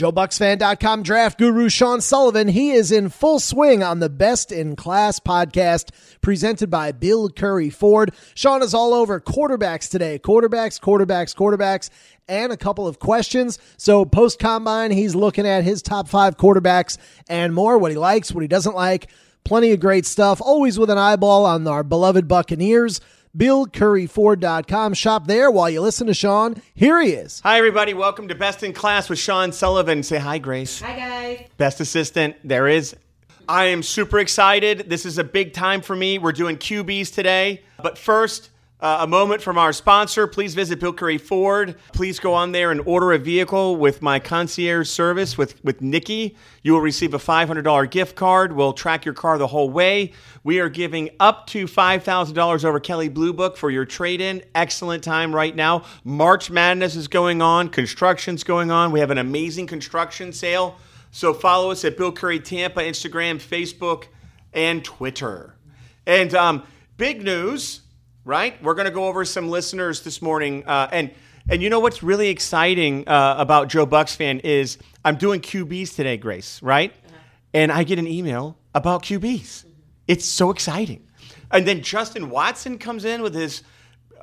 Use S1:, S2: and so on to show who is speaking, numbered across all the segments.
S1: JoeBucsFan.com draft guru Sean Sullivan. He is in full swing on the Best in Class podcast presented by Bill Currie Ford. Sean is all over quarterbacks today. Quarterbacks, quarterbacks, quarterbacks, and a couple of questions. So post combine, he's looking at his top five quarterbacks and more, what he likes, what he doesn't like. Plenty of great stuff, always with an eyeball on our beloved Buccaneers. BillCurrieFord.com. Shop there while you listen to Sean. Here he is.
S2: Hi, everybody. Welcome to Best in Class with Sean Sullivan. Say hi, Grace.
S3: Hi, guys.
S2: Best assistant. There is. I am super excited. This is a big time for me. We're doing QBs today. But first, uh, a moment from our sponsor. Please visit Bill Currie Ford. Please go on there and order a vehicle with my concierge service with, with Nikki. You will receive a $500 gift card. We'll track your car the whole way. We are giving up to $5,000 over Kelley Blue Book for your trade in. Excellent time right now. March Madness is going on, construction's going on. We have an amazing construction sale. So follow us at Bill Currie Tampa, Instagram, Facebook, and Twitter. And um, big news right? We're going to go over some listeners this morning, uh, and and you know what's really exciting uh, about Joe Bucs fan is I'm doing QBs today, Grace, right? Uh-huh. And I get an email about QBs. Mm-hmm. It's so exciting. And then Justin Watson comes in with his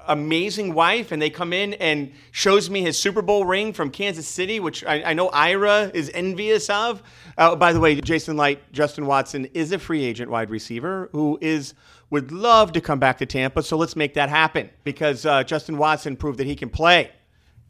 S2: amazing wife, and they come in and shows me his Super Bowl ring from Kansas City, which I, I know Ira is envious of. Uh, by the way, Jason Licht, Justin Watson is a free agent wide receiver who is would love to come back to Tampa. So let's make that happen because uh, Justin Watson proved that he can play,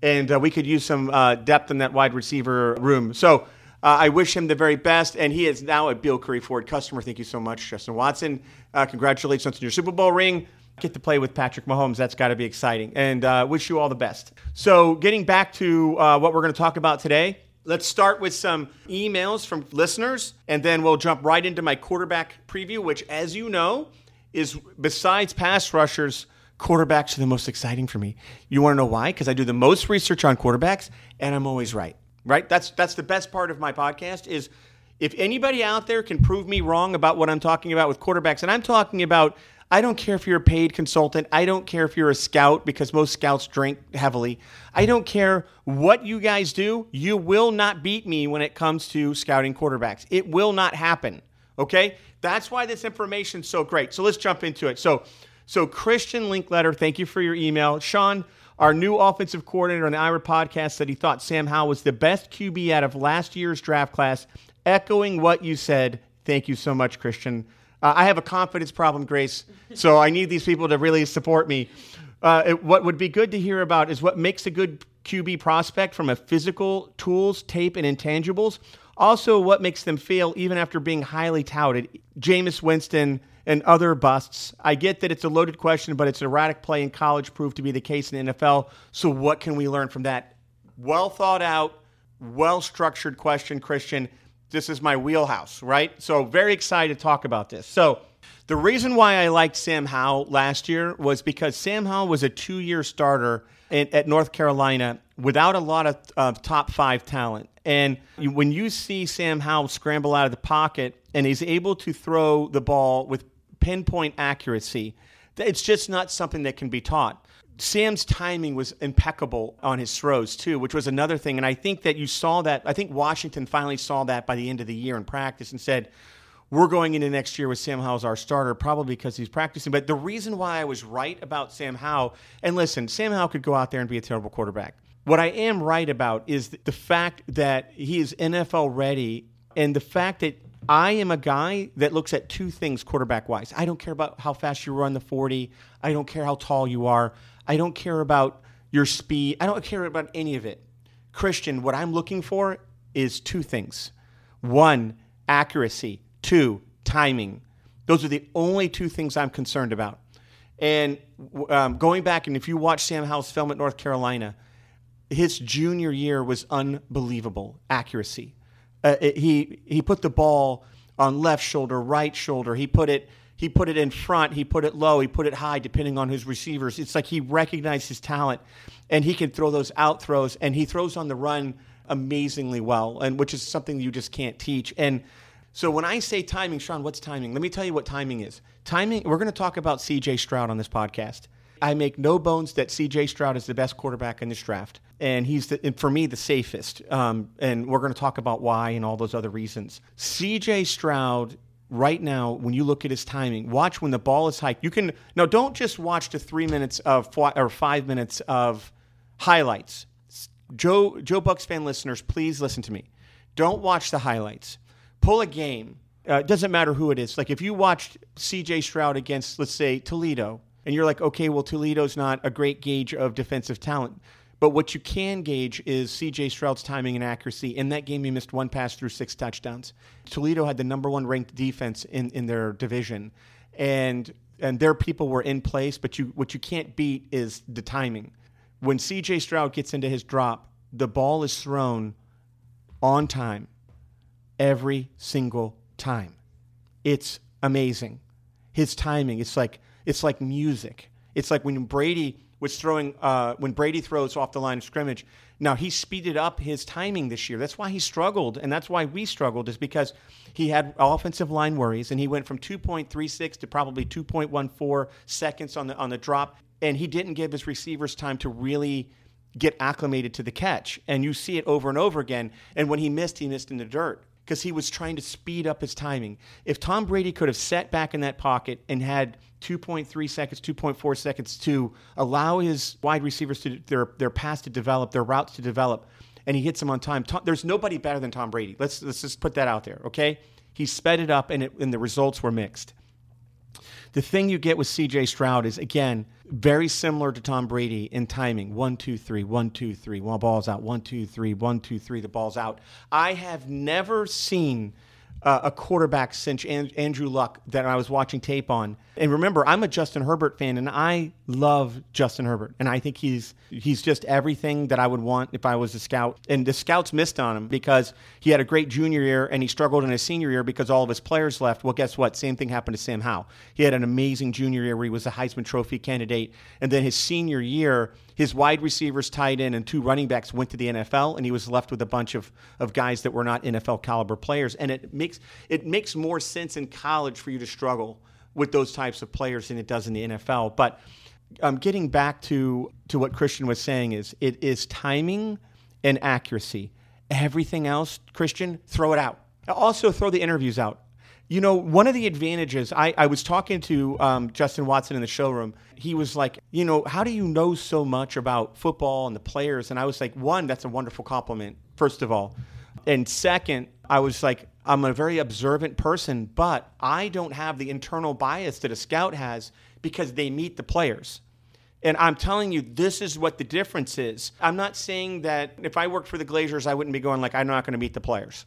S2: and uh, we could use some uh, depth in that wide receiver room. So. Uh, I wish him the very best, and he is now a Bill Currie Ford customer. Thank you so much, Justin Watson. Uh, congratulations on your Super Bowl ring get to play with Patrick Mahomes. That's got to be exciting. And uh, wish you all the best. So, getting back to what we're going to talk about today, let's start with some emails from listeners, and then we'll jump right into my quarterback preview, which, as you know, is besides pass rushers, quarterbacks are the most exciting for me. You want to know why? Because I do the most research on quarterbacks, and I'm always right. Right? That's that's the best part of my podcast is if anybody out there can prove me wrong about what I'm talking about with quarterbacks, and I'm talking about I don't care if you're a paid consultant. I don't care if you're a scout because most scouts drink heavily. I don't care what you guys do. You will not beat me when it comes to scouting quarterbacks. It will not happen. Okay? That's why this information is so great. So let's jump into it. So, so Christian Linkletter, thank you for your email. Sean, our new offensive coordinator on the Ira podcast said he thought Sam Howell was the best QB out of last year's draft class, echoing what you said. Thank you so much, Christian. Uh, I have a confidence problem, Grace, so I need these people to really support me. Uh, it, what would be good to hear about is what makes a good QB prospect from a physical, tools, tape, and intangibles. Also, what makes them fail even after being highly touted. Jameis Winston and other busts. I get that it's a loaded question, but its erratic play in college proved to be the case in the NFL. So, what can we learn from that? Well thought out, well structured question, Christian this is my wheelhouse, right? So very excited to talk about this. So the reason why I liked Sam Howell last year was because Sam Howell was a two-year starter at, at North Carolina without a lot of uh, top five talent. And when you see Sam Howell scramble out of the pocket and he's able to throw the ball with pinpoint accuracy, it's just not something that can be taught. Sam's timing was impeccable on his throws too, which was another thing. And I think that you saw that. I think Washington finally saw that by the end of the year in practice and said, "We're going into next year with Sam Howell as our starter, probably because he's practicing." But the reason why I was right about Sam Howell, and listen, Sam Howell could go out there and be a terrible quarterback. What I am right about is the fact that he is NFL ready, and the fact that I am a guy that looks at two things quarterback wise. I don't care about how fast you run the 40. I don't care how tall you are. I don't care about your speed. I don't care about any of it. Christian, what I'm looking for is two things one, accuracy, two, timing. Those are the only two things I'm concerned about. And um, going back, and if you watch Sam Howell's film at North Carolina, his junior year was unbelievable accuracy. Uh, it, he he put the ball on left shoulder, right shoulder. He put it he put it in front, he put it low, he put it high, depending on his receivers. It's like he recognized his talent, and he can throw those out throws, and he throws on the run amazingly well, and which is something you just can't teach. And so when I say timing, Sean, what's timing? Let me tell you what timing is. Timing. We're going to talk about C.J. Stroud on this podcast. I make no bones that CJ Stroud is the best quarterback in this draft. And he's, the, and for me, the safest. Um, and we're going to talk about why and all those other reasons. CJ Stroud right now, when you look at his timing, watch when the ball is hiked. You can no, don't just watch the three minutes of or five minutes of highlights. Joe Joe Bucs fan listeners, please listen to me. Don't watch the highlights. Pull a game. Uh, it doesn't matter who it is. Like if you watched C.J. Stroud against, let's say, Toledo, and you're like, okay, well, Toledo's not a great gauge of defensive talent. But what you can gauge is CJ Stroud's timing and accuracy. In that game, he missed one pass through six touchdowns. Toledo had the number one ranked defense in, in their division. And and their people were in place, but you what you can't beat is the timing. When CJ Stroud gets into his drop, the ball is thrown on time every single time. It's amazing. His timing, it's like it's like music. It's like when Brady was throwing uh, when Brady throws off the line of scrimmage. Now he speeded up his timing this year. That's why he struggled, and that's why we struggled, is because he had offensive line worries, and he went from 2.36 to probably 2.14 seconds on the on the drop, and he didn't give his receivers time to really get acclimated to the catch. And you see it over and over again. And when he missed, he missed in the dirt because he was trying to speed up his timing. If Tom Brady could have sat back in that pocket and had 2.3 seconds, 2.4 seconds to allow his wide receivers to their their pass to develop, their routes to develop, and he hits them on time. Tom, there's nobody better than Tom Brady. Let's let's just put that out there, okay? He sped it up, and it, and the results were mixed. The thing you get with CJ Stroud is, again, very similar to Tom Brady in timing. One, two, three, one, two, three. One ball's out. One, two, three, one, two, three. The ball's out. I have never seen uh, a quarterback since Andrew Luck that I was watching tape on. And remember, I'm a Justin Herbert fan, and I love Justin Herbert, and I think he's he's just everything that I would want if I was a scout. And the scouts missed on him because he had a great junior year and he struggled in his senior year because all of his players left. Well, guess what? Same thing happened to Sam Howell. He had an amazing junior year where he was a Heisman Trophy candidate, and then his senior year his wide receivers, tight end, and two running backs went to the NFL, and he was left with a bunch of, of guys that were not NFL caliber players. And it makes it makes more sense in college for you to struggle with those types of players than it does in the NFL. But um, getting back to to what Christian was saying is it is timing and accuracy. Everything else, Christian, throw it out. Also, throw the interviews out. You know, one of the advantages, I, I was talking to um, Justin Watson in the showroom. He was like, you know, how do you know so much about football and the players? And I was like, one, that's a wonderful compliment, first of all. And second, I was like, I'm a very observant person, but I don't have the internal bias that a scout has because they meet the players. And I'm telling you, this is what the difference is. I'm not saying that if I worked for the Glazers, I wouldn't be going like, I'm not going to meet the players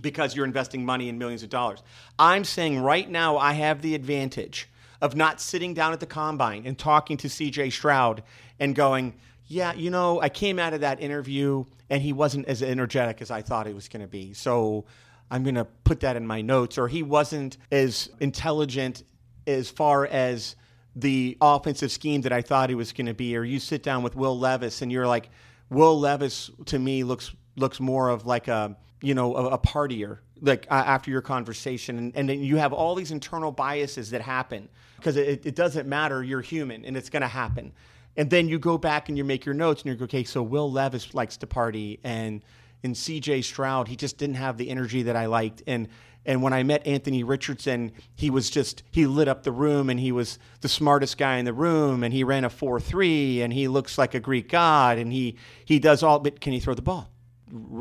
S2: because you're investing money in millions of dollars. I'm saying right now I have the advantage of not sitting down at the combine and talking to CJ Stroud and going, yeah, you know, I came out of that interview and he wasn't as energetic as I thought he was going to be. So I'm going to put that in my notes. Or he wasn't as intelligent as far as the offensive scheme that I thought he was going to be. Or you sit down with Will Levis and you're like, Will Levis to me looks looks more of like a you know a, a partier like uh, after your conversation. And, and then you have all these internal biases that happen because it, it doesn't matter. You're human and it's going to happen. And then you go back and you make your notes and you go okay so will levis likes to party and in cj stroud he just didn't have the energy that i liked. And and when i met anthony richardson he was just he lit up the room and he was the smartest guy in the room and he ran a 4-3 and he looks like a greek god and he he does all but can he throw the ball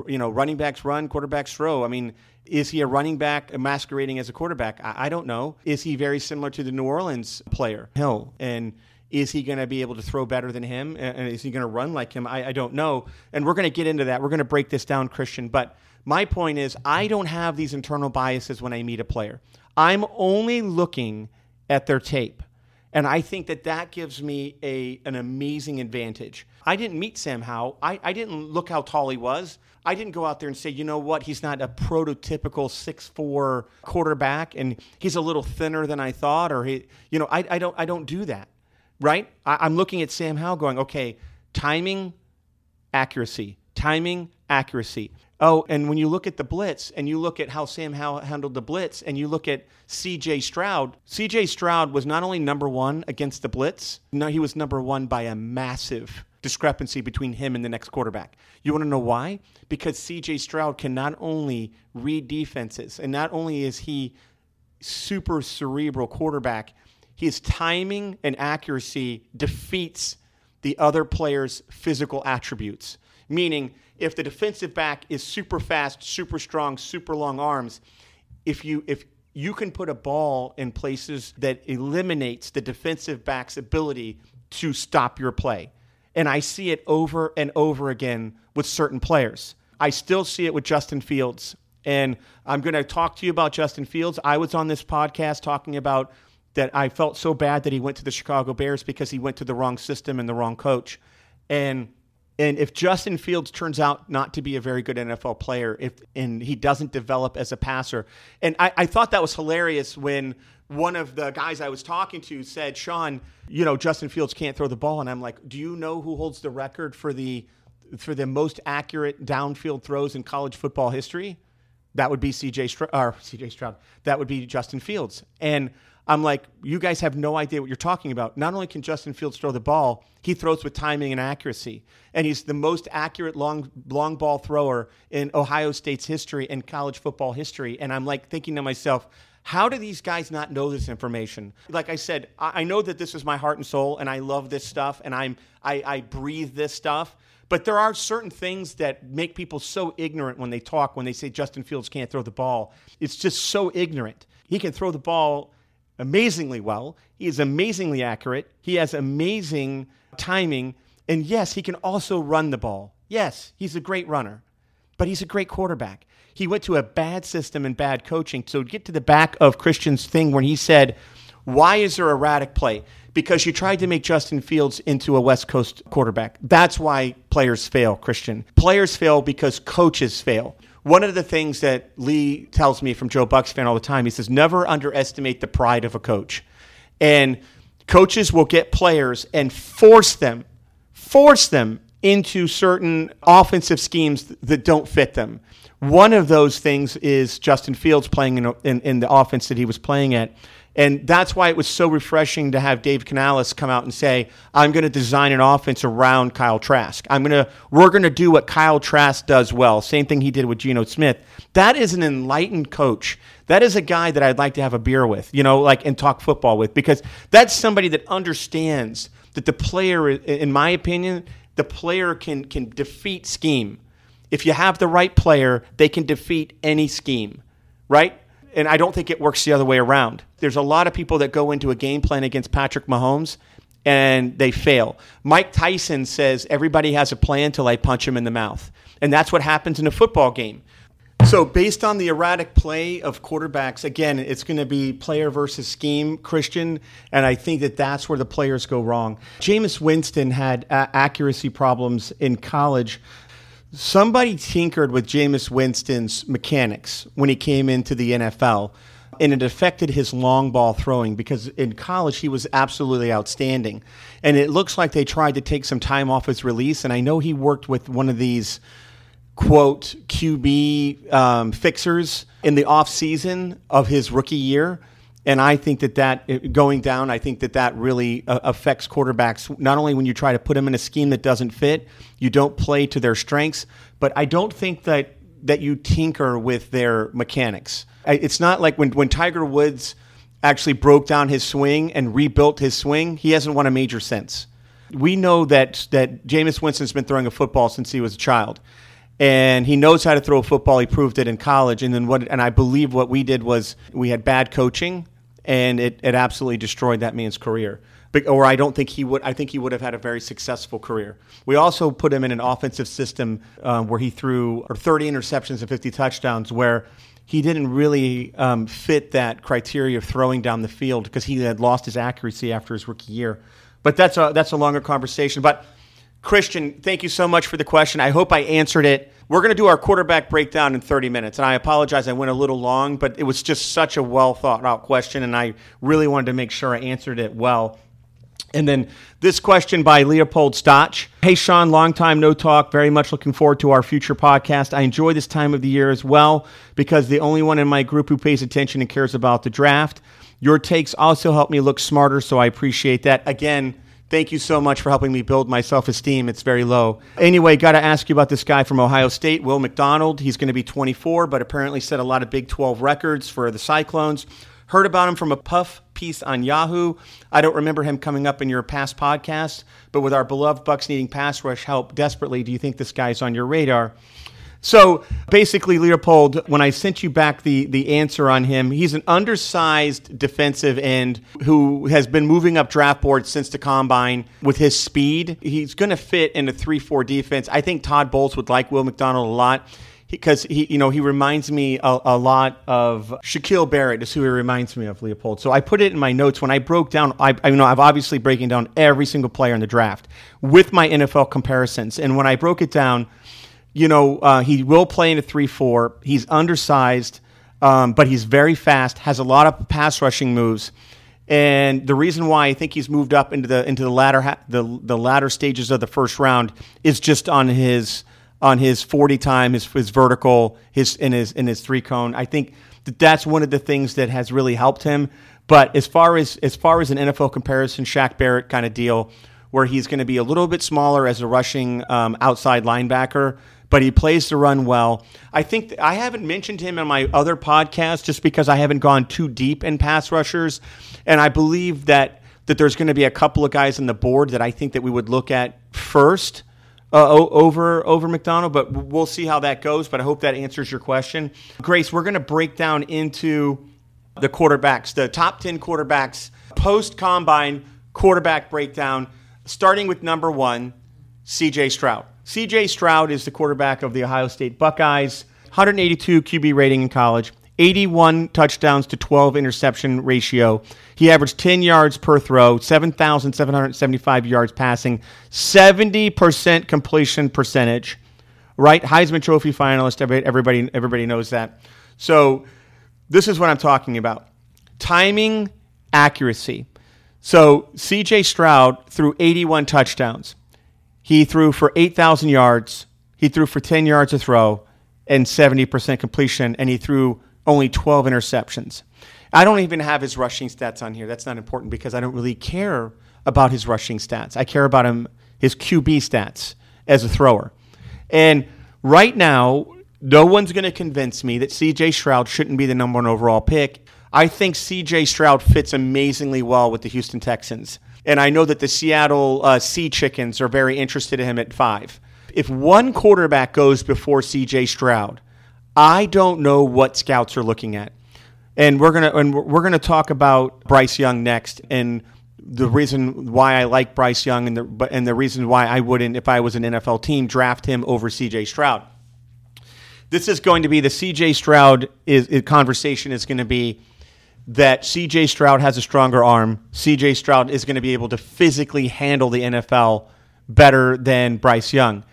S2: you know, running backs run, quarterbacks throw. I mean, is he a running back masquerading as a quarterback? I, I don't know. Is he very similar to the New Orleans player, Hill? And is he going to be able to throw better than him? And is he going to run like him? I, I don't know. And we're going to get into that. We're going to break this down, Christian. But my point is, I don't have these internal biases when I meet a player. I'm only looking at their tape. And I think that that gives me a, an amazing advantage. I didn't meet Sam Howell. I, I didn't look how tall he was. I didn't go out there and say, you know what, he's not a prototypical six four quarterback and he's a little thinner than I thought, or he, you know, I, I don't I don't do that. Right? I, I'm looking at Sam Howell going, okay, timing, accuracy, timing, accuracy. Oh, and when you look at the blitz and you look at how Sam Howell handled the blitz and you look at CJ Stroud, CJ Stroud was not only number one against the blitz, no, he was number one by a massive discrepancy between him and the next quarterback. You want to know why? Because CJ Stroud can not only read defenses and not only is he super cerebral quarterback, his timing and accuracy defeats the other player's physical attributes. Meaning, if the defensive back is super fast, super strong, super long arms, if you if you can put a ball in places that eliminates the defensive back's ability to stop your play. And I see it over and over again with certain players. I still see it with Justin Fields. And I'm going to talk to you about Justin Fields. I was on this podcast talking about that I felt so bad that he went to the Chicago Bears because he went to the wrong system and the wrong coach. And and if Justin Fields turns out not to be a very good NFL player, if and he doesn't develop as a passer, and I, I thought that was hilarious when one of the guys I was talking to said, Sean, you know, Justin Fields can't throw the ball. And I'm like, do you know who holds the record for the for the most accurate downfield throws in college football history? That would be CJ Stroud, or CJ Stroud. That would be Justin Fields. And I'm like, you guys have no idea what you're talking about. Not only can Justin Fields throw the ball, he throws with timing and accuracy. And he's the most accurate long long ball thrower in Ohio State's history and college football history. And I'm like thinking to myself, how do these guys not know this information? Like I said, I know that this is my heart and soul, and I love this stuff, and I'm I, I breathe this stuff. But there are certain things that make people so ignorant when they talk, when they say Justin Fields can't throw the ball. It's just so ignorant. He can throw the ball amazingly well. He is amazingly accurate. He has amazing timing. And yes, he can also run the ball. Yes, he's a great runner, but he's a great quarterback. He went to a bad system and bad coaching. So get to the back of Christian's thing when he said, Why is there erratic play? Because you tried to make Justin Fields into a West Coast quarterback. That's why players fail, Christian. Players fail because coaches fail. One of the things that Lee tells me from Joe Bucs fan all the time, he says, never underestimate the pride of a coach. And coaches will get players and force them, force them into certain offensive schemes that don't fit them. One of those things is Justin Fields playing in, in, in, the offense that he was playing at. And that's why it was so refreshing to have Dave Canales come out and say, I'm going to design an offense around Kyle Trask. I'm going to, we're going to do what Kyle Trask does well. Same thing he did with Geno Smith. That is an enlightened coach. That is a guy that I'd like to have a beer with, you know, like, and talk football with, because that's somebody that understands that the player, in my opinion, the player can, can defeat scheme if you have the right player, they can defeat any scheme, right? And I don't think it works the other way around. There's a lot of people that go into a game plan against Patrick Mahomes and they fail. Mike Tyson says everybody has a plan until I punch him in the mouth. And that's what happens in a football game. So, based on the erratic play of quarterbacks, again, it's going to be player versus scheme, Christian, and I think that that's where the players go wrong. Jameis Winston had accuracy problems in college somebody tinkered with Jameis Winston's mechanics when he came into the NFL, and it affected his long ball throwing because in college he was absolutely outstanding. And it looks like they tried to take some time off his release, and I know he worked with one of these quote QB um, fixers in the off season of his rookie year and I think that that going down, I think that that really uh, affects quarterbacks. Not only when you try to put them in a scheme that doesn't fit, you don't play to their strengths, but I don't think that that you tinker with their mechanics. It's not like when when Tiger Woods actually broke down his swing and rebuilt his swing, he hasn't won a major since. We know that that Jameis Winston's been throwing a football since he was a child and he knows how to throw a football. He proved it in college, and then what? And I believe what we did was we had bad coaching, and it, it absolutely destroyed that man's career. But, or I don't think he would. I think he would have had a very successful career. We also put him in an offensive system um, where he threw 30 interceptions and 50 touchdowns, where he didn't really um, fit that criteria of throwing down the field because he had lost his accuracy after his rookie year. But that's a that's a longer conversation. But Christian, thank you so much for the question. I hope I answered it. We're going to do our quarterback breakdown in 30 minutes. And I apologize, I went a little long, but it was just such a well thought out question, and I really wanted to make sure I answered it well. And then this question by Leopold Stotch. Hey, Sean, long time no talk. Very much looking forward to our future podcast. I enjoy this time of the year as well because the only one in my group who pays attention and cares about the draft. Your takes also help me look smarter, so I appreciate that. Again, thank you so much for helping me build my self esteem. It's very low. Anyway, got to ask you about this guy from Iowa State, Will McDonald. He's going to be 24, but apparently set a lot of Big 12 records for the Cyclones. Heard about him from a puff piece on Yahoo. I don't remember him coming up in your past podcast, but with our beloved Bucs needing pass rush help desperately, do you think this guy's on your radar? So basically, Leopold, when I sent you back the, the answer on him, he's an undersized defensive end who has been moving up draft boards since the combine with his speed. He's going to fit in a 3 4 defense. I think Todd Bowles would like Will McDonald a lot because he, you know, he reminds me a, a, lot of Shaquille Barrett is who he reminds me of, Leopold. So I put it in my notes when I broke down. I, I you know, I've obviously breaking down every single player in the draft with my NFL comparisons, and when I broke it down, you know, uh, he will play in a three-four. He's undersized, um, but he's very fast. Has a lot of pass rushing moves. And the reason why I think he's moved up into the into the latter ha- the the latter stages of the first round is just on his on his 40 time, his, his vertical, his in his in his three cone. I think that that's one of the things that has really helped him. But as far as as far as an NFL comparison, Shaq Barrett kind of deal, where he's going to be a little bit smaller as a rushing um, outside linebacker, but he plays the run well. I think I haven't mentioned him in my other podcast just because I haven't gone too deep in pass rushers, and I believe that that there's going to be a couple of guys on the board that I think that we would look at first uh, over over McDonald, but we'll see how that goes. But I hope that answers your question, Grace. We're going to break down into the quarterbacks, the top ten quarterbacks post combine quarterback breakdown, starting with number one, C.J. Stroud. C.J. Stroud is the quarterback of the Ohio State Buckeyes, 182 QB rating in college. 81 touchdowns to 12 interception ratio. He averaged 10 yards per throw, 7,775 yards passing, 70% completion percentage. Right, Heisman Trophy finalist. Everybody, everybody knows that. So, this is what I'm talking about: timing, accuracy. So, C.J. Stroud threw 81 touchdowns. He threw for 8,000 yards. He threw for 10 yards a throw and 70% completion, and he threw only 12 interceptions. I don't even have his rushing stats on here. That's not important because I don't really care about his rushing stats. I care about him his QB stats as a thrower. And right now, no one's going to convince me that CJ Stroud shouldn't be the number one overall pick. I think CJ Stroud fits amazingly well with the Houston Texans. And I know that the Seattle uh, Sea Chickens are very interested in him at five. If one quarterback goes before CJ Stroud, I don't know what scouts are looking at. And we're gonna and we're gonna talk about Bryce Young next, and the reason why I like Bryce Young, and the and the reason why I wouldn't, if I was an NFL team, draft him over C.J. Stroud. This is going to be the C.J. Stroud is, is conversation is going to be that C.J. Stroud has a stronger arm. C.J. Stroud is going to be able to physically handle the NFL better than Bryce Young.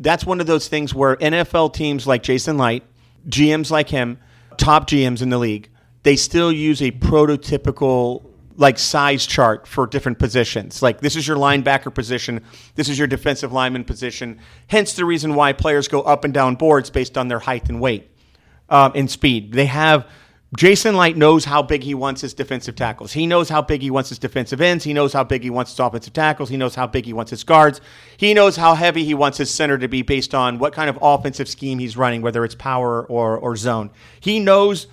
S2: That's one of those things where NFL teams like Jason Licht, GMs like him, top GMs in the league, they still use a prototypical like size chart for different positions. Like this is your linebacker position, this is your defensive lineman position. Hence the reason why players go up and down boards based on their height and weight um, and speed. They have Jason Licht knows how big he wants his defensive tackles. He knows how big he wants his defensive ends. He knows how big he wants his offensive tackles. He knows how big he wants his guards. He knows how heavy he wants his center to be based on what kind of offensive scheme he's running, whether it's power or, or zone. He knows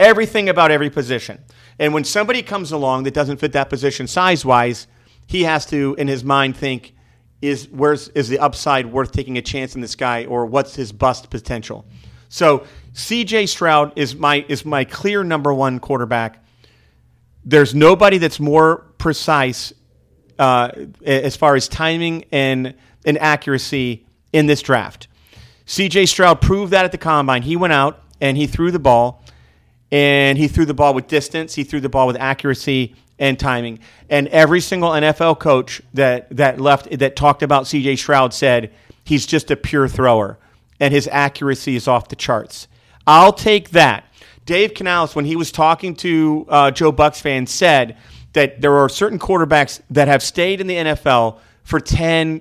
S2: everything about every position. And when somebody comes along that doesn't fit that position size wise, he has to, in his mind, think, is where's is the upside worth taking a chance in this guy or what's his bust potential? So CJ Stroud is my is my clear number one quarterback. There's nobody that's more precise uh, as far as timing and and accuracy in this draft. CJ Stroud proved that at the combine. He went out and he threw the ball, and he threw the ball with distance. He threw the ball with accuracy and timing. And every single NFL coach that that left that talked about CJ Stroud said he's just a pure thrower and his accuracy is off the charts. I'll take that. Dave Canales, when he was talking to uh, Joe Bucs fans, said that there are certain quarterbacks that have stayed in the NFL for 10,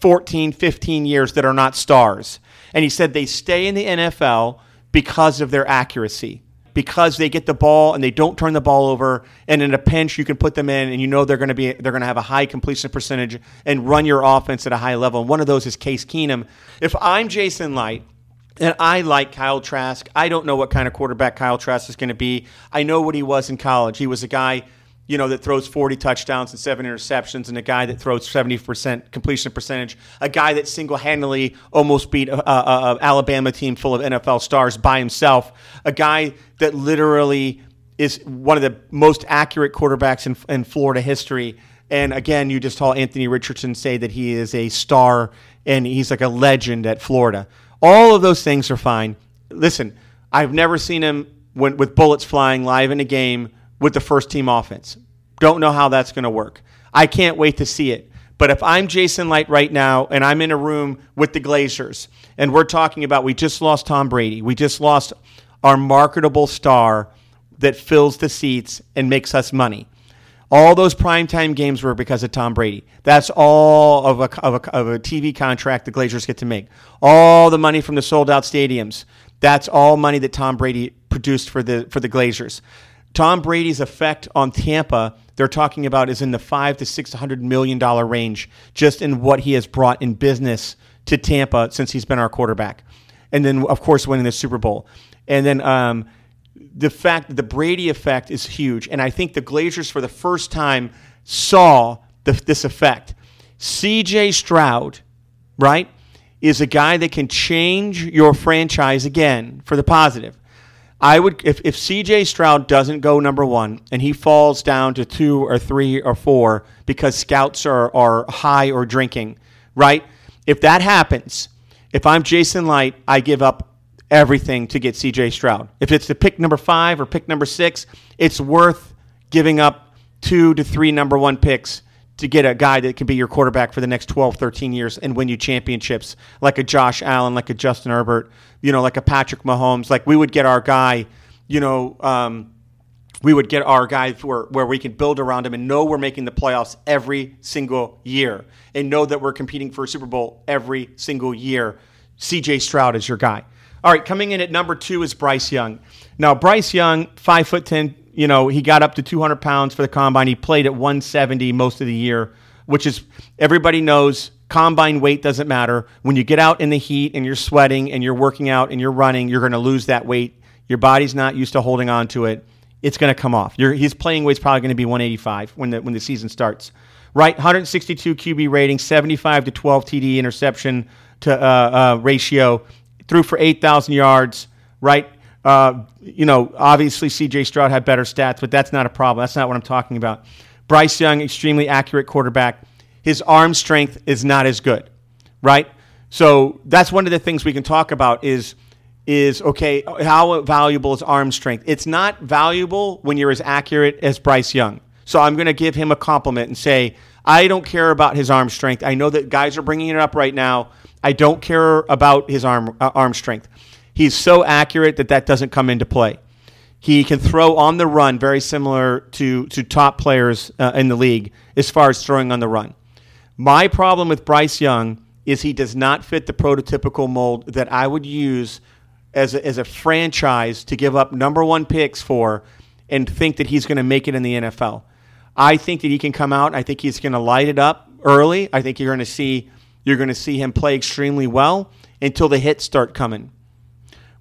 S2: 14, 15 years that are not stars. And he said they stay in the NFL because of their accuracy, because they get the ball and they don't turn the ball over. And in a pinch, you can put them in, and you know they're going to be they're going to have a high completion percentage and run your offense at a high level. And one of those is Case Keenum. If I'm Jason Licht. And I like Kyle Trask. I don't know what kind of quarterback Kyle Trask is going to be. I know what he was in college. He was a guy you know, that throws 40 touchdowns and seven interceptions, and a guy that throws 70% completion percentage, a guy that single handedly almost beat an Alabama team full of NFL stars by himself, a guy that literally is one of the most accurate quarterbacks in, in Florida history. And again, you just saw Anthony Richardson say that he is a star and he's like a legend at Florida. All of those things are fine. Listen, I've never seen him when, with bullets flying live in a game with the first team offense. Don't know how that's going to work. I can't wait to see it. But if I'm Jason Licht right now and I'm in a room with the Glazers and we're talking about we just lost Tom Brady, we just lost our marketable star that fills the seats and makes us money. All those primetime games were because of Tom Brady. That's all of a, of a, of a TV contract the Glazers get to make. All the money from the sold out stadiums. That's all money that Tom Brady produced for the for the Glazers. Tom Brady's effect on Tampa, they're talking about, is in the five to six hundred million dollar range, just in what he has brought in business to Tampa since he's been our quarterback, and then of course winning the Super Bowl, and then um, the fact that the Brady effect is huge, and I think the Glazers for the first time saw the, this effect. C.J. Stroud, right, is a guy that can change your franchise again for the positive. I would if, if CJ Stroud doesn't go number one and he falls down to two or three or four because scouts are, are high or drinking, right? If that happens, if I'm Jason Licht, I give up everything to get CJ Stroud. If it's the pick number five or pick number six, it's worth giving up two to three number one picks to get a guy that can be your quarterback for the next 12, 13 years and win you championships, like a Josh Allen, like a Justin Herbert, you know, like a Patrick Mahomes. Like we would get our guy, you know, um, we would get our guy where, where we can build around him and know we're making the playoffs every single year and know that we're competing for a Super Bowl every single year. CJ Stroud is your guy. All right, coming in at number two is Bryce Young. Now, Bryce Young, five foot ten, you know, he got up to 200 pounds for the combine. He played at 170 most of the year, which is everybody knows combine weight doesn't matter. When you get out in the heat and you're sweating and you're working out and you're running, you're going to lose that weight. Your body's not used to holding on to it. It's going to come off. Your, his playing weight's probably going to be 185 when the when the season starts. Right, 162 QB rating, 75 to 12 TD interception to uh, uh, ratio, threw for 8,000 yards. Right, uh, you know, obviously CJ Stroud had better stats, but that's not a problem. That's not what I'm talking about. Bryce Young, extremely accurate quarterback. His arm strength is not as good, right? So that's one of the things we can talk about is is okay, how valuable is arm strength? It's not valuable when you're as accurate as Bryce Young. So I'm going to give him a compliment and say, I don't care about his arm strength. I know that guys are bringing it up right now. I don't care about his arm uh, arm strength. He's so accurate that that doesn't come into play. He can throw on the run, very similar to, to top players uh, in the league as far as throwing on the run. My problem with Bryce Young is he does not fit the prototypical mold that I would use as a, as a franchise to give up number one picks for and think that he's going to make it in the NFL. I think that he can come out. I think he's going to light it up early. I think you're going to see you're going to see him play extremely well until the hits start coming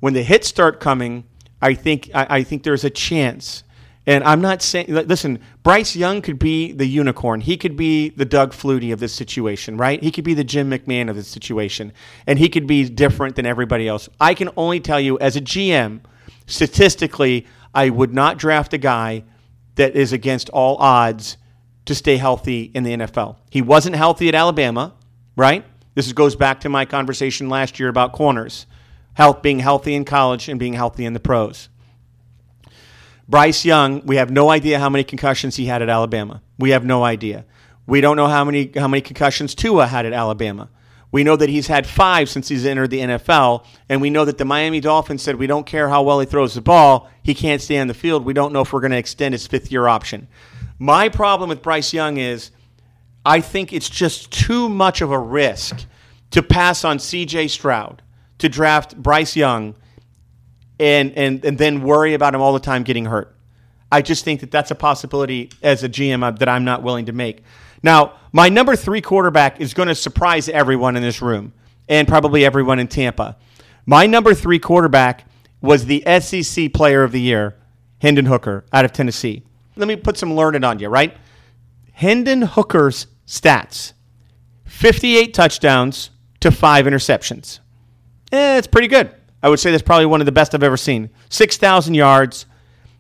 S2: when the hits start coming, I think I, I think there's a chance. And I'm not saying, listen, Bryce Young could be the unicorn. He could be the Doug Flutie of this situation, right? He could be the Jim McMahon of this situation. And he could be different than everybody else. I can only tell you, as a GM, statistically, I would not draft a guy that is against all odds to stay healthy in the NFL. He wasn't healthy at Alabama, right? This goes back to my conversation last year about corners health, being healthy in college and being healthy in the pros. Bryce Young, we have no idea how many concussions he had at Alabama. We have no idea. We don't know how many how many concussions Tua had at Alabama. We know that he's had five since he's entered the NFL, and we know that the Miami Dolphins said we don't care how well he throws the ball, he can't stay on the field. We don't know if we're going to extend his fifth year option. My problem with Bryce Young is I think it's just too much of a risk to pass on CJ Stroud to draft Bryce Young and, and, and then worry about him all the time getting hurt. I just think that that's a possibility as a GM uh, that I'm not willing to make. Now, my number three quarterback is going to surprise everyone in this room and probably everyone in Tampa. My number three quarterback was the SEC Player of the Year, Hendon Hooker, out of Tennessee. Let me put some learning on you, right? Hendon Hooker's stats 58 touchdowns to five interceptions. Eh, it's pretty good. I would say that's probably one of the best I've ever seen. 6,000 yards.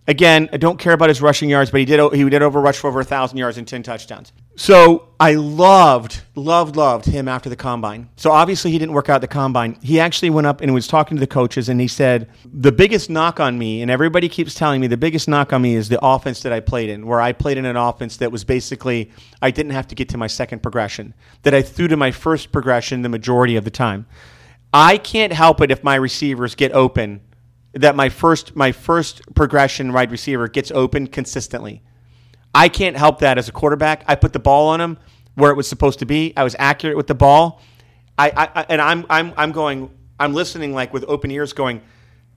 S2: Again, I don't care about his rushing yards, but he did he did over rush for over 1,000 yards and 10 touchdowns. So I loved, loved, loved him after the combine. So obviously he didn't work out the combine. He actually went up and was talking to the coaches and he said, The biggest knock on me, and everybody keeps telling me the biggest knock on me is the offense that I played in, where I played in an offense that was basically, I didn't have to get to my second progression, that I threw to my first progression the majority of the time. I can't help it if my receivers get open. That my first my first progression wide receiver gets open consistently. I can't help that as a quarterback. I put the ball on him where it was supposed to be. I was accurate with the ball. I, I and I'm I'm I'm going. I'm listening like with open ears, going.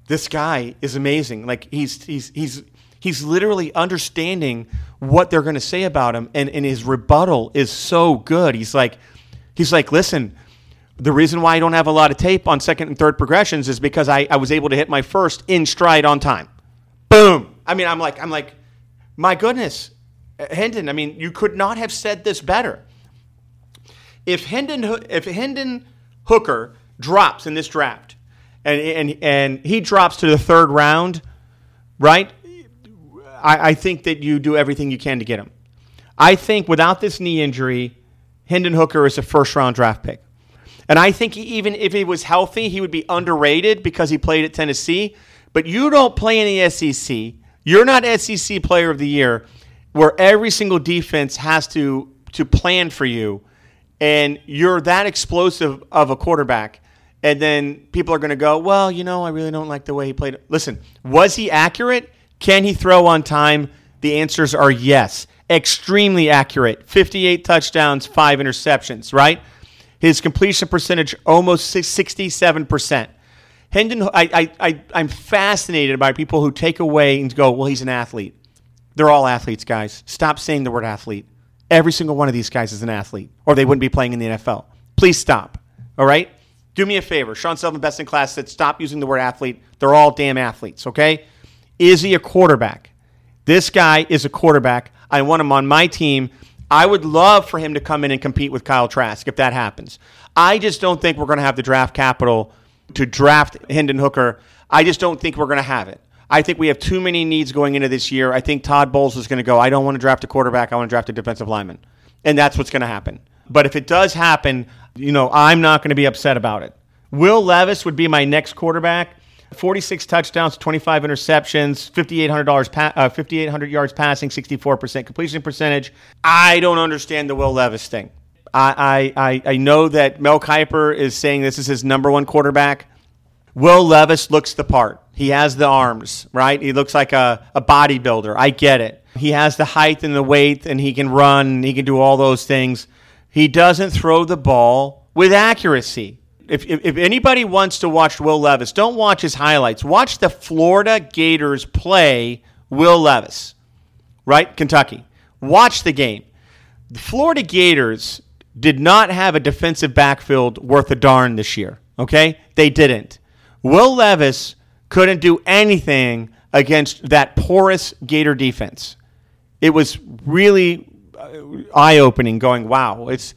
S2: This guy is amazing. Like he's he's he's he's literally understanding what they're going to say about him, and and his rebuttal is so good. He's like he's like, listen the reason why I don't have a lot of tape on second and third progressions is because I, I was able to hit my first in stride on time. Boom. I mean, I'm like, I'm like, my goodness, Hendon. I mean, you could not have said this better. If Hendon, if Hendon Hooker drops in this draft, and and and he drops to the third round, right? I, I think that you do everything you can to get him. I think without this knee injury, Hendon Hooker is a first round draft pick. And I think even if he was healthy, he would be underrated because he played at Tennessee. But you don't play in the SEC. You're not SEC Player of the Year, where every single defense has to to plan for you, and you're that explosive of a quarterback. And then people are going to go, well, you know, I really don't like the way he played. Listen, was he accurate? Can he throw on time? The answers are yes. Extremely accurate. 58 touchdowns, five interceptions, right? His completion percentage almost 67%. Hendon, I, I, I, I'm fascinated by people who take away and go, well, he's an athlete. They're all athletes, guys. Stop saying the word athlete. Every single one of these guys is an athlete, or they wouldn't be playing in the NFL. Please stop. All right? Do me a favor. Sean Sullivan, best in class, said stop using the word athlete. They're all damn athletes, okay? Is he a quarterback? This guy is a quarterback. I want him on my team I would love for him to come in and compete with Kyle Trask if that happens. I just don't think we're going to have the draft capital to draft Hendon Hooker. I just don't think we're going to have it. I think we have too many needs going into this year. I think Todd Bowles is going to go, I don't want to draft a quarterback, I want to draft a defensive lineman. And that's what's going to happen. But if it does happen, you know, I'm not going to be upset about it. Will Levis would be my next quarterback. 46 touchdowns, 25 interceptions, $5,800, pa- uh, 5,800 yards passing, 64% completion percentage. I don't understand the Will Levis thing. I, I, I know that Mel Kiper is saying this is his number one quarterback. Will Levis looks the part. He has the arms, right? He looks like a, a bodybuilder. I get it. He has the height and the weight, and he can run, he can do all those things. He doesn't throw the ball with accuracy if, if, if, anybody wants to watch Will Levis, don't watch his highlights. Watch the Florida Gators play Will Levis, right? Kentucky. Watch the game. The Florida Gators did not have a defensive backfield worth a darn this year, okay? They didn't. Will Levis couldn't do anything against that porous Gator defense. It was really uh, eye opening, going, wow, it's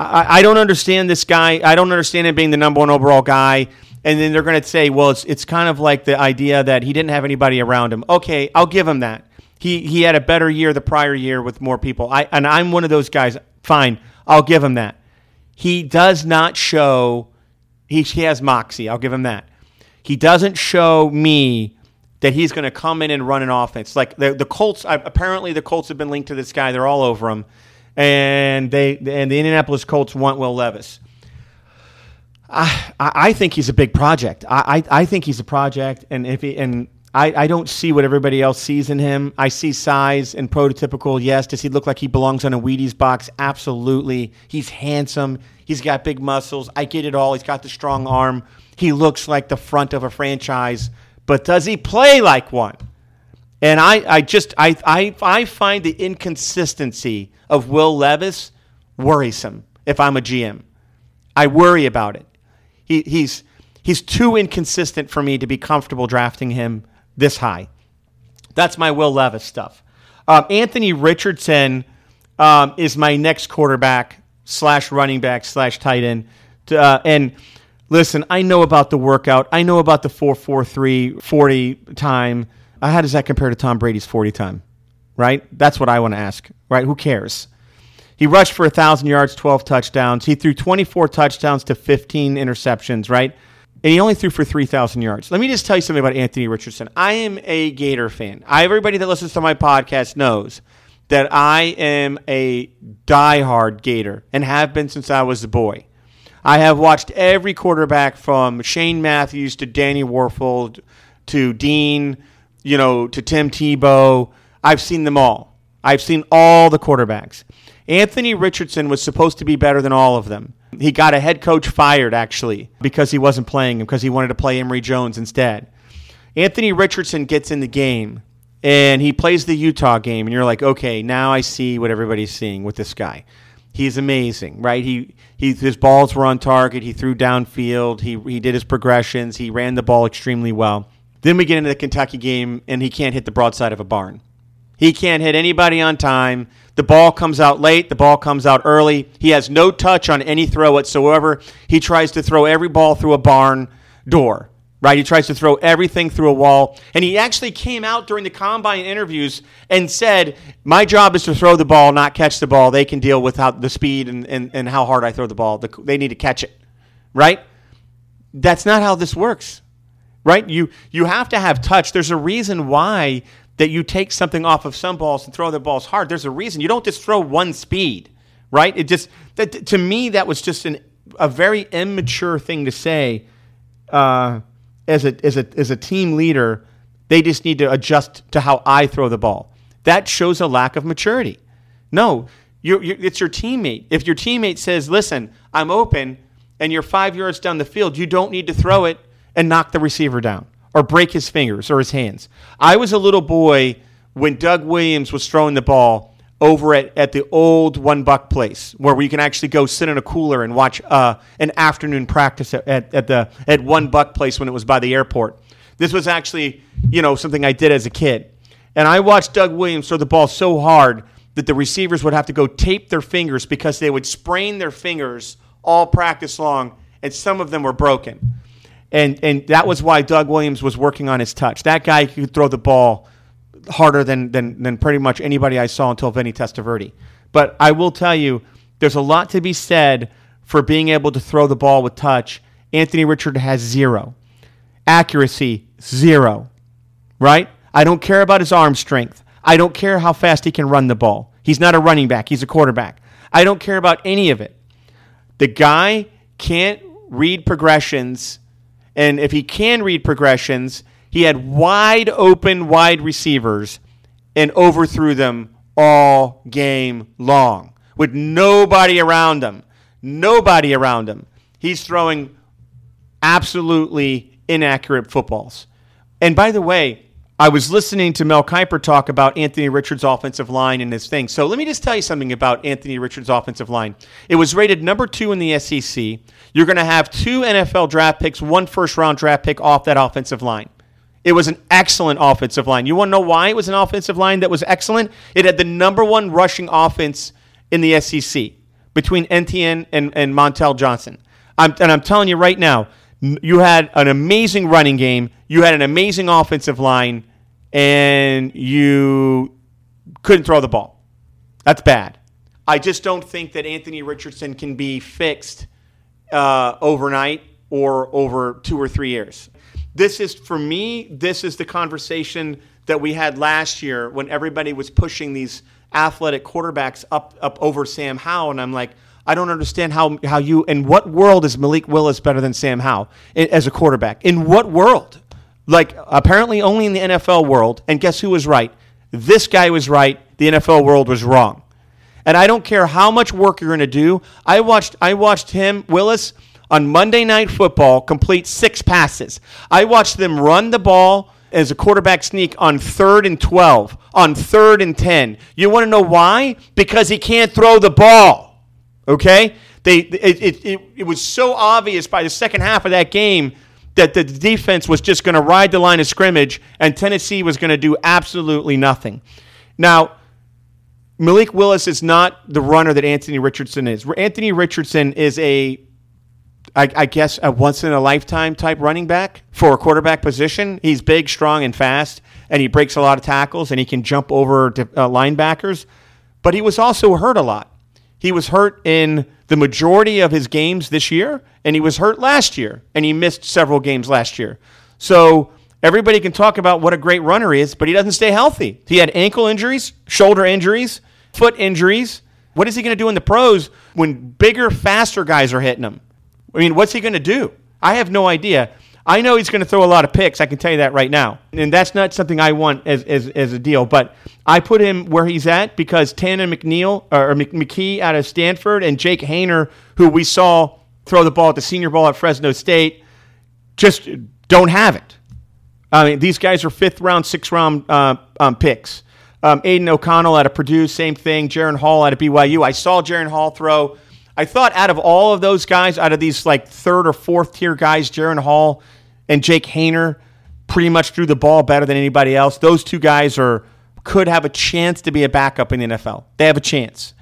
S2: I, I don't understand this guy. I don't understand him being the number one overall guy. And then they're going to say, well, it's it's kind of like the idea that he didn't have anybody around him. Okay, I'll give him that. He he had a better year the prior year with more people. I and I'm one of those guys. Fine, I'll give him that. He does not show. He, he has moxie. I'll give him that. He doesn't show me that he's going to come in and run an offense. Like the the Colts. Apparently, the Colts have been linked to this guy. They're all over him and they and the Indianapolis Colts want Will Levis. I, I think he's a big project. I, I, I think he's a project, and if he and I, I don't see what everybody else sees in him. I see size and prototypical. Yes. Does he look like he belongs on a Wheaties box? Absolutely. He's handsome. He's got big muscles. I get it all. He's got the strong arm. He looks like the front of a franchise. But does he play like one? And I, I just I, I I find the inconsistency of Will Levis worrisome if I'm a GM. I worry about it. He, he's he's too inconsistent for me to be comfortable drafting him this high. That's my Will Levis stuff. Um, Anthony Richardson um, is my next quarterback slash running back slash tight end. Uh, and listen, I know about the workout. I know about the 443 40 time. How does that compare to Tom Brady's 40 time? Right? That's what I want to ask. Right? Who cares? He rushed for 1,000 yards, 12 touchdowns. He threw 24 touchdowns to 15 interceptions, right? and he only threw for 3,000 yards. Let me just tell you something about Anthony Richardson. I am a Gator fan. I, everybody that listens to my podcast knows that I am a diehard Gator and have been since I was a boy. I have watched every quarterback from Shane Matthews to Danny Wuerffel to Dean, you know, to Tim Tebow. I've seen them all. I've seen all the quarterbacks. Anthony Richardson was supposed to be better than all of them. He got a head coach fired, actually, because he wasn't playing him, because he wanted to play Emory Jones instead. Anthony Richardson gets in the game and he plays the Utah game, and you're like, okay, now I see what everybody's seeing with this guy. He's amazing, right? He, he his balls were on target. He threw downfield. He he did his progressions. He ran the ball extremely well. Then we get into the Kentucky game, and he can't hit the broadside of a barn. He can't hit anybody on time. The ball comes out late. The ball comes out early. He has no touch on any throw whatsoever. He tries to throw every ball through a barn door, right? He tries to throw everything through a wall. And he actually came out during the combine interviews and said, My job is to throw the ball, not catch the ball. They can deal with how, the speed and, and, and how hard I throw the ball. They need to catch it, right? That's not how this works right? You you have to have touch. There's a reason why that you take something off of some balls and throw the balls hard. There's a reason. You don't just throw one speed, right? It just that to me that was just an a very immature thing to say. Uh, as a as a as a team leader, they just need to adjust to how I throw the ball. That shows a lack of maturity. No, you it's your teammate. If your teammate says, "Listen, I'm open," and you're five yards down the field, you don't need to throw it and knock the receiver down or break his fingers or his hands. I was a little boy when Doug Williams was throwing the ball over at, at the old One Buc Place where we can actually go sit in a cooler and watch uh, an afternoon practice at, at, at, the at One Buc Place when it was by the airport. This was actually, you know, something I did as a kid. And I watched Doug Williams throw the ball so hard that the receivers would have to go tape their fingers because they would sprain their fingers all practice long, and some of them were broken. And and that was why Doug Williams was working on his touch. That guy could throw the ball harder than than, than pretty much anybody I saw until Vinny Testaverde. But I will tell you, there's a lot to be said for being able to throw the ball with touch. Anthony Richard has zero. Accuracy, zero. Right? I don't care about his arm strength. I don't care how fast he can run the ball. He's not a running back, he's a quarterback. I don't care about any of it. The guy can't read progressions and if he can read progressions, he had wide open wide receivers and overthrew them all game long with nobody around him. Nobody around him. He's throwing absolutely inaccurate footballs. And by the way, I was listening to Mel Kiper talk about Anthony Richards' offensive line and his thing. So let me just tell you something about Anthony Richards' offensive line. It was rated number two in the SEC. You're going to have two NFL draft picks, one first round draft pick off that offensive line. It was an excellent offensive line. You want to know why it was an offensive line that was excellent? It had the number one rushing offense in the SEC between Etienne and, and Montrell Johnson. I'm, and I'm telling you right now, you had an amazing running game. You had an amazing offensive line and you couldn't throw the ball. That's bad. I just don't think that Anthony Richardson can be fixed uh, overnight or over two or three years. This is, for me, this is the conversation that we had last year when everybody was pushing these athletic quarterbacks up, up over Sam Howell. And I'm like, I don't understand how, how you, in what world is Malik Willis better than Sam Howell as a quarterback? In what world? Like apparently only in the NFL world. And guess who was right? This guy was right. The NFL world was wrong. And I don't care how much work you're going to do. I watched I watched him Willis on Monday Night Football complete six passes. I watched them run the ball as a quarterback sneak on third and 12, on third and 10. You want to know why? Because he can't throw the ball. Okay? They, it, it, it, it was so obvious by the second half of that game that the defense was just going to ride the line of scrimmage and Tennessee was going to do absolutely nothing. Now, Malik Willis is not the runner that Anthony Richardson is. Anthony Richardson is a I, I, guess a once in a lifetime type running back for a quarterback position. He's big, strong, and fast, and he breaks a lot of tackles, and he can jump over to, uh, linebackers. But he was also hurt a lot. He was hurt in the majority of his games this year, and he was hurt last year, and he missed several games last year. So everybody can talk about what a great runner he is, but he doesn't stay healthy. He had ankle injuries, shoulder injuries, foot injuries. What is he going to do in the pros when bigger, faster guys are hitting him? I mean, what's he going to do? I have no idea. I know he's going to throw a lot of picks. I can tell you that right now. And that's not something I want as, as, as a deal. But I put him where he's at because Tanner McNeil or McKee out of Stanford and Jake Haener, who we saw throw the ball at the Senior Bowl at Fresno State, just don't have it. I mean, these guys are fifth round, sixth round uh, um, picks. Um, Aidan O'Connell out of Purdue, same thing. Jaren Hall out of BYU. I saw Jaren Hall throw I thought out of all of those guys, out of these like third or fourth tier guys, Jaren Hall and Jake Haener pretty much threw the ball better than anybody else. Those two guys are could have a chance to be a backup in the NFL. They have a chance.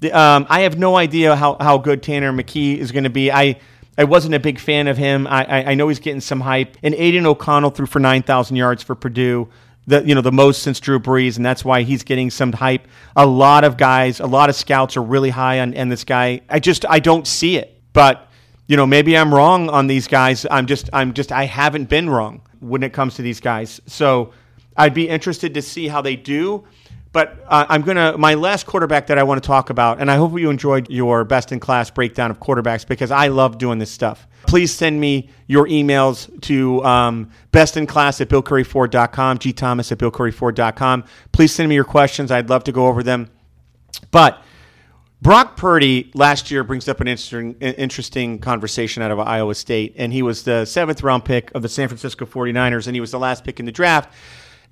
S2: The, um, I have no idea how, how good Tanner McKee is going to be. I I wasn't a big fan of him. I, I, I know he's getting some hype. And Aidan O'Connell threw for nine thousand yards for Purdue the you know the most since Drew Brees, and that's why he's getting some hype. A lot of guys, a lot of scouts are really high on, on this guy. I just I don't see it, but you know maybe I'm wrong on these guys. I'm just I'm just I haven't been wrong when it comes to these guys. So I'd be interested to see how they do. But uh, I'm gonna my last quarterback that I want to talk about, and I hope you enjoyed your best in class breakdown of quarterbacks because I love doing this stuff. Please send me your emails to um, bestinclass at billcurrieford.com, gthomas at billcurrieford.com. Please send me your questions. I'd love to go over them. But Brock Purdy last year brings up an interesting, interesting conversation out of Iowa State, and he was the seventh round pick of the San Francisco 49ers, and he was the last pick in the draft.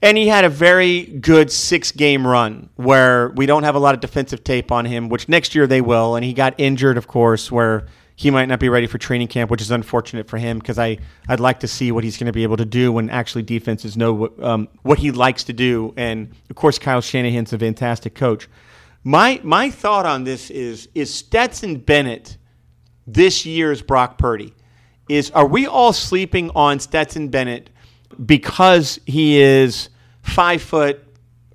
S2: And he had a very good six game run where we don't have a lot of defensive tape on him, which next year they will. And he got injured, of course, where he might not be ready for training camp, which is unfortunate for him because I I'd like to see what he's going to be able to do when actually defenses know what um, what he likes to do. And of course, Kyle Shanahan's a fantastic coach. My my thought on this is is Stetson Bennett this year's Brock Purdy is are we all sleeping on Stetson Bennett because he is five foot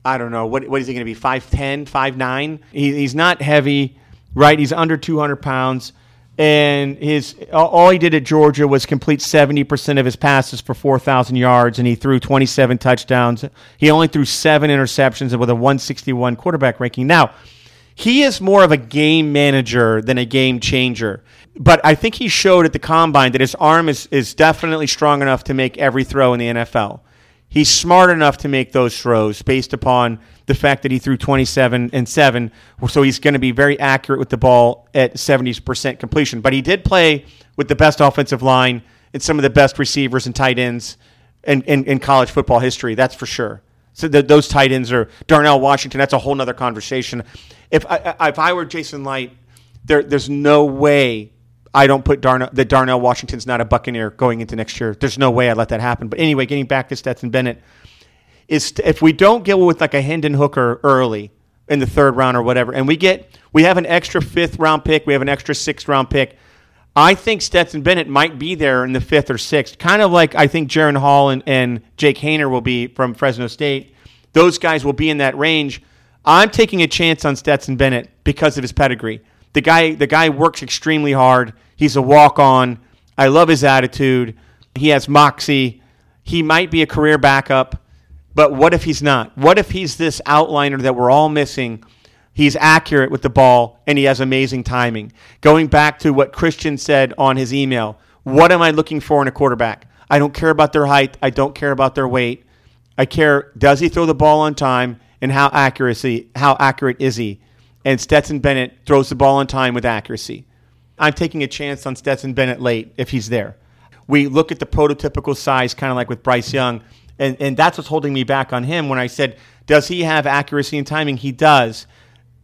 S2: I don't know what what is he going to be 5'10", 5'9"? He, he's not heavy, right? He's under two hundred pounds and his all he did at Georgia was complete 70% of his passes for 4,000 yards, and he threw 27 touchdowns. He only threw seven interceptions with a 161 quarterback ranking. Now, he is more of a game manager than a game changer, but I think he showed at the combine that his arm is, is definitely strong enough to make every throw in the NFL. He's smart enough to make those throws based upon the fact that he threw 27 and 7. So he's going to be very accurate with the ball at 70% completion. But he did play with the best offensive line and some of the best receivers and tight ends in, in, in college football history. That's for sure. So the, those tight ends are Darnell Washington. That's a whole other conversation. If I, if I were Jason Licht there, there's no way I don't put Darnell, that Darnell Washington's not a Buccaneer going into next year. There's no way I'd let that happen. But anyway, getting back to Stetson Bennett – is if we don't get with like a Hendon Hooker early in the third round or whatever, and we get we have an extra fifth round pick, we have an extra sixth round pick. I think Stetson Bennett might be there in the fifth or sixth, kind of like I think Jaren Hall and, and Jake Haener will be from Fresno State. Those guys will be in that range. I'm taking a chance on Stetson Bennett because of his pedigree. The guy, the guy works extremely hard. He's a walk on. I love his attitude. He has moxie. He might be a career backup. But what if he's not? What if he's this outliner that we're all missing? He's accurate with the ball and he has amazing timing. Going back to what Christian said on his email, what am I looking for in a quarterback? I don't care about their height. I don't care about their weight. I care does he throw the ball on time and how accuracy how accurate is he? And Stetson Bennett throws the ball on time with accuracy. I'm taking a chance on Stetson Bennett late if he's there. We look at the prototypical size, kind of like with Bryce Young, and, and that's what's holding me back on him when I said, does he have accuracy and timing? He does,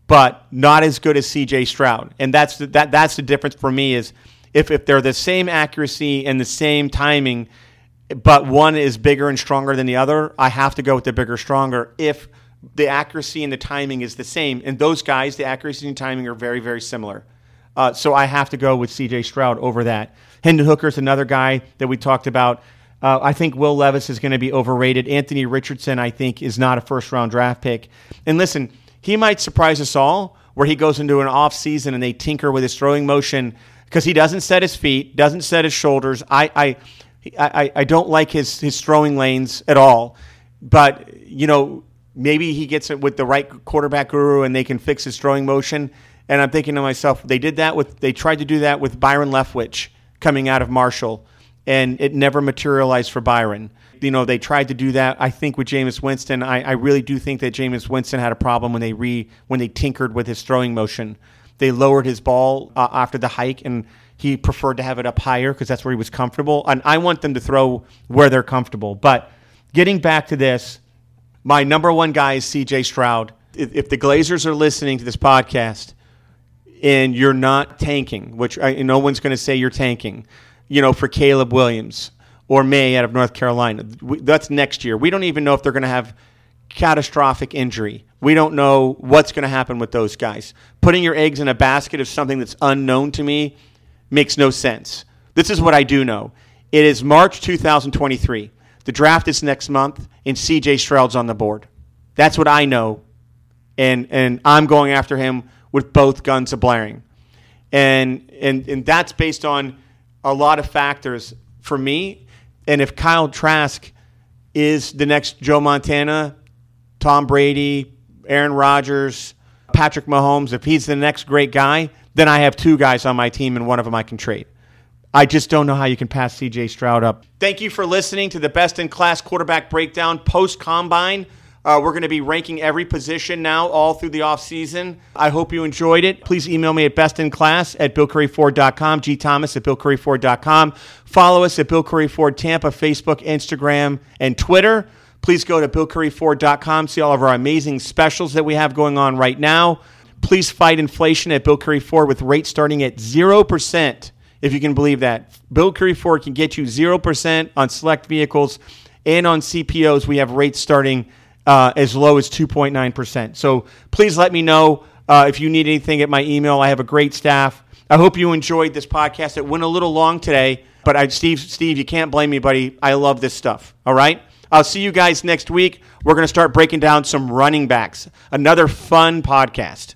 S2: but not as good as CJ Stroud. And that's the, that, that's the difference for me is if, if they're the same accuracy and the same timing, but one is bigger and stronger than the other, I have to go with the bigger, stronger if the accuracy and the timing is the same. And those guys, the accuracy and timing are very, very similar. Uh, so I have to go with CJ Stroud over that. Hendon Hooker is another guy that we talked about. Uh, I think Will Levis is going to be overrated. Anthony Richardson, I think, is not a first round draft pick. And listen, he might surprise us all where he goes into an off season and they tinker with his throwing motion because he doesn't set his feet, doesn't set his shoulders. I, I, I, I don't like his, his throwing lanes at all. But, you know, maybe he gets it with the right quarterback guru and they can fix his throwing motion. And I'm thinking to myself, they did that with, they tried to do that with Byron Leftwich coming out of Marshall, and it never materialized for Byron. You know, they tried to do that. I think with Jameis Winston, I, I really do think that Jameis Winston had a problem when they re when they tinkered with his throwing motion. They lowered his ball uh, after the hike, and he preferred to have it up higher because that's where he was comfortable. And I want them to throw where they're comfortable. But getting back to this, my number one guy is C.J. Stroud. If, if the Glazers are listening to this podcast, and you're not tanking, which I, no one's going to say you're tanking, you know, for Caleb Williams or Maye out of North Carolina. That's next year. We don't even know if they're going to have catastrophic injury. We don't know what's going to happen with those guys. Putting your eggs in a basket of something that's unknown to me makes no sense. This is what I do know. It is March 2023. The draft is next month, and CJ Stroud's on the board. That's what I know. And, and I'm going after him with both guns a blaring. And, and, and that's based on a lot of factors for me. And if Kyle Trask is the next Joe Montana, Tom Brady, Aaron Rodgers, Patrick Mahomes, if he's the next great guy, then I have two guys on my team and one of them I can trade. I just don't know how you can pass CJ Stroud up. Thank you for listening to the best in class quarterback breakdown post combine. Uh, we're going to be ranking every position now all through the offseason. I hope you enjoyed it. Please email me at bestinclass at billcurrieford.com, G Thomas at billcurrieford.com. Follow us at Bill Currie Ford Tampa, Facebook, Instagram, and Twitter. Please go to billcurrieford.com, see all of our amazing specials that we have going on right now. Please fight inflation at Bill Currie Ford with rates starting at 0%, if you can believe that. Bill Currie Ford can get you 0% on select vehicles and on CPOs. We have rates starting uh, as low as 2.9%. So please let me know uh, if you need anything at my email. I have a great staff. I hope you enjoyed this podcast. It went a little long today, but I, Steve, Steve, you can't blame me, buddy. I love this stuff. All right. I'll see you guys next week. We're going to start breaking down some running backs. Another fun podcast.